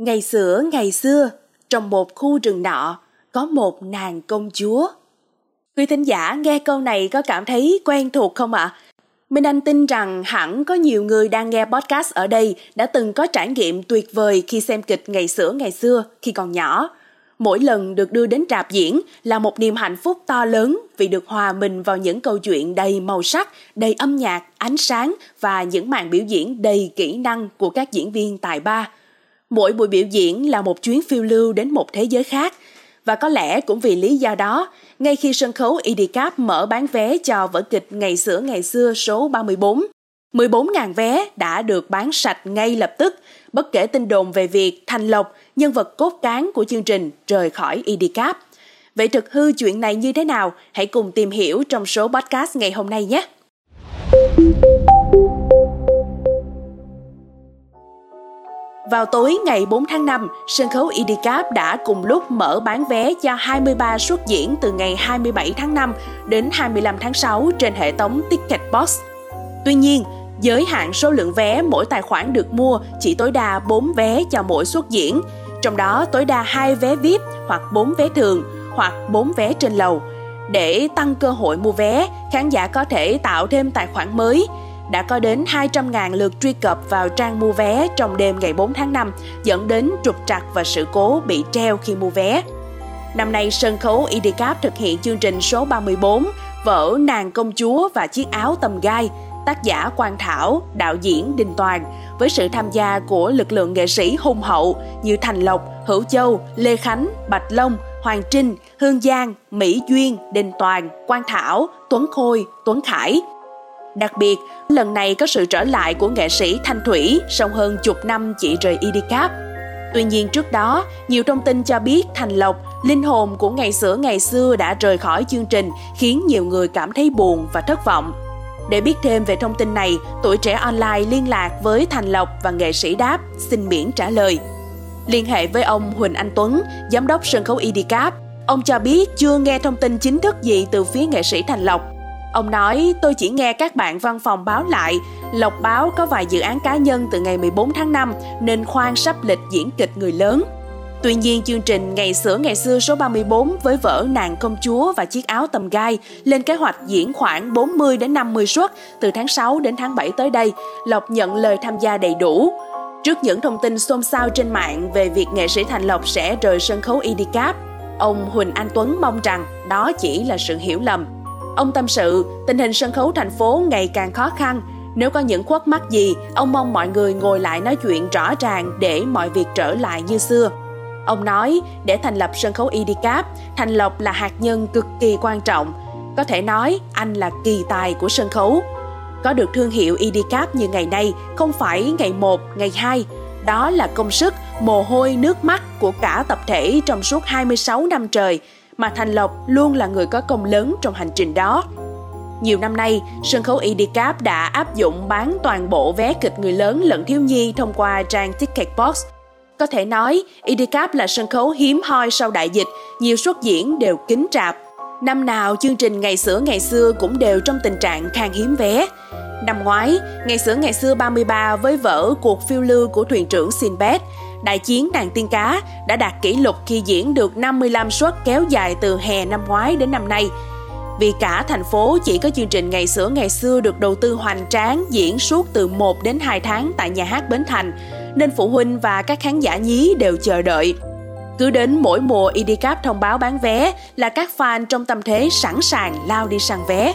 Ngày xưa ngày xưa, trong một khu rừng nọ, có một nàng công chúa. Quý thính giả nghe câu này có cảm thấy quen thuộc không ạ? À? Minh Anh tin rằng hẳn có nhiều người đang nghe podcast ở đây đã từng có trải nghiệm tuyệt vời khi xem kịch ngày xưa ngày xưa khi còn nhỏ. Mỗi lần được đưa đến rạp diễn là một niềm hạnh phúc to lớn vì được hòa mình vào những câu chuyện đầy màu sắc, đầy âm nhạc, ánh sáng và những màn biểu diễn đầy kỹ năng của các diễn viên tài ba. Mỗi buổi biểu diễn là một chuyến phiêu lưu đến một thế giới khác. Và có lẽ cũng vì lý do đó, ngay khi sân khấu Idicap mở bán vé cho vở kịch Ngày xưa ngày xưa số 34, 14.000 vé đã được bán sạch ngay lập tức, bất kể tin đồn về việc Thành Lộc, nhân vật cốt cán của chương trình, rời khỏi Idicap. Vậy thực hư chuyện này như thế nào? Hãy cùng tìm hiểu trong số podcast ngày hôm nay nhé! Vào tối ngày 4 tháng 5, sân khấu Idicap đã cùng lúc mở bán vé cho 23 suất diễn từ ngày 27 tháng 5 đến 25 tháng 6 trên hệ thống Ticketbox. Tuy nhiên, giới hạn số lượng vé mỗi tài khoản được mua chỉ tối đa 4 vé cho mỗi suất diễn, trong đó tối đa 2 vé VIP hoặc 4 vé thường hoặc 4 vé trên lầu. Để tăng cơ hội mua vé, khán giả có thể tạo thêm tài khoản mới, đã có đến 200.000 lượt truy cập vào trang mua vé trong đêm ngày 4 tháng 5, dẫn đến trục trặc và sự cố bị treo khi mua vé. Năm nay, sân khấu Idcap thực hiện chương trình số 34, vở Nàng Công Chúa và Chiếc Áo Tầm Gai, tác giả Quang Thảo, đạo diễn Đình Toàn, với sự tham gia của lực lượng nghệ sĩ hùng hậu như Thành Lộc, Hữu Châu, Lê Khánh, Bạch Long, Hoàng Trinh, Hương Giang, Mỹ Duyên, Đình Toàn, Quang Thảo, Tuấn Khôi, Tuấn Khải – Đặc biệt, lần này có sự trở lại của nghệ sĩ Thanh Thủy sau hơn chục năm chị rời Idicap. Tuy nhiên trước đó, nhiều thông tin cho biết Thành Lộc, linh hồn của ngày xưa ngày xưa đã rời khỏi chương trình khiến nhiều người cảm thấy buồn và thất vọng. Để biết thêm về thông tin này, tuổi trẻ online liên lạc với Thành Lộc và nghệ sĩ đáp xin miễn trả lời. Liên hệ với ông Huỳnh Anh Tuấn, giám đốc sân khấu Idicap, ông cho biết chưa nghe thông tin chính thức gì từ phía nghệ sĩ Thành Lộc Ông nói, tôi chỉ nghe các bạn văn phòng báo lại, Lộc Báo có vài dự án cá nhân từ ngày 14 tháng 5 nên khoan sắp lịch diễn kịch người lớn. Tuy nhiên, chương trình Ngày sửa ngày xưa số 34 với vở Nàng công chúa và chiếc áo tầm gai lên kế hoạch diễn khoảng 40 đến 50 suất từ tháng 6 đến tháng 7 tới đây. Lộc nhận lời tham gia đầy đủ. Trước những thông tin xôn xao trên mạng về việc nghệ sĩ Thành Lộc sẽ rời sân khấu Idicap, ông Huỳnh Anh Tuấn mong rằng đó chỉ là sự hiểu lầm. Ông tâm sự, tình hình sân khấu thành phố ngày càng khó khăn. Nếu có những khuất mắc gì, ông mong mọi người ngồi lại nói chuyện rõ ràng để mọi việc trở lại như xưa. Ông nói, để thành lập sân khấu Idcap, Thành Lộc là hạt nhân cực kỳ quan trọng. Có thể nói, anh là kỳ tài của sân khấu. Có được thương hiệu Idcap như ngày nay không phải ngày 1, ngày 2. Đó là công sức, mồ hôi, nước mắt của cả tập thể trong suốt 26 năm trời – mà Thành Lộc luôn là người có công lớn trong hành trình đó. Nhiều năm nay, sân khấu Edicap đã áp dụng bán toàn bộ vé kịch người lớn lẫn thiếu nhi thông qua trang Ticketbox. Có thể nói, Edicap là sân khấu hiếm hoi sau đại dịch, nhiều suất diễn đều kín trạp. Năm nào chương trình Ngày xưa ngày xưa cũng đều trong tình trạng khan hiếm vé. Năm ngoái, Ngày xưa ngày xưa 33 với vở Cuộc phiêu lưu của thuyền trưởng Sinbad Đại chiến nàng tiên cá đã đạt kỷ lục khi diễn được 55 suất kéo dài từ hè năm ngoái đến năm nay. Vì cả thành phố chỉ có chương trình Ngày xưa ngày xưa được đầu tư hoành tráng diễn suốt từ 1 đến 2 tháng tại nhà hát Bến Thành, nên phụ huynh và các khán giả nhí đều chờ đợi. Cứ đến mỗi mùa Idicap thông báo bán vé là các fan trong tâm thế sẵn sàng lao đi săn vé.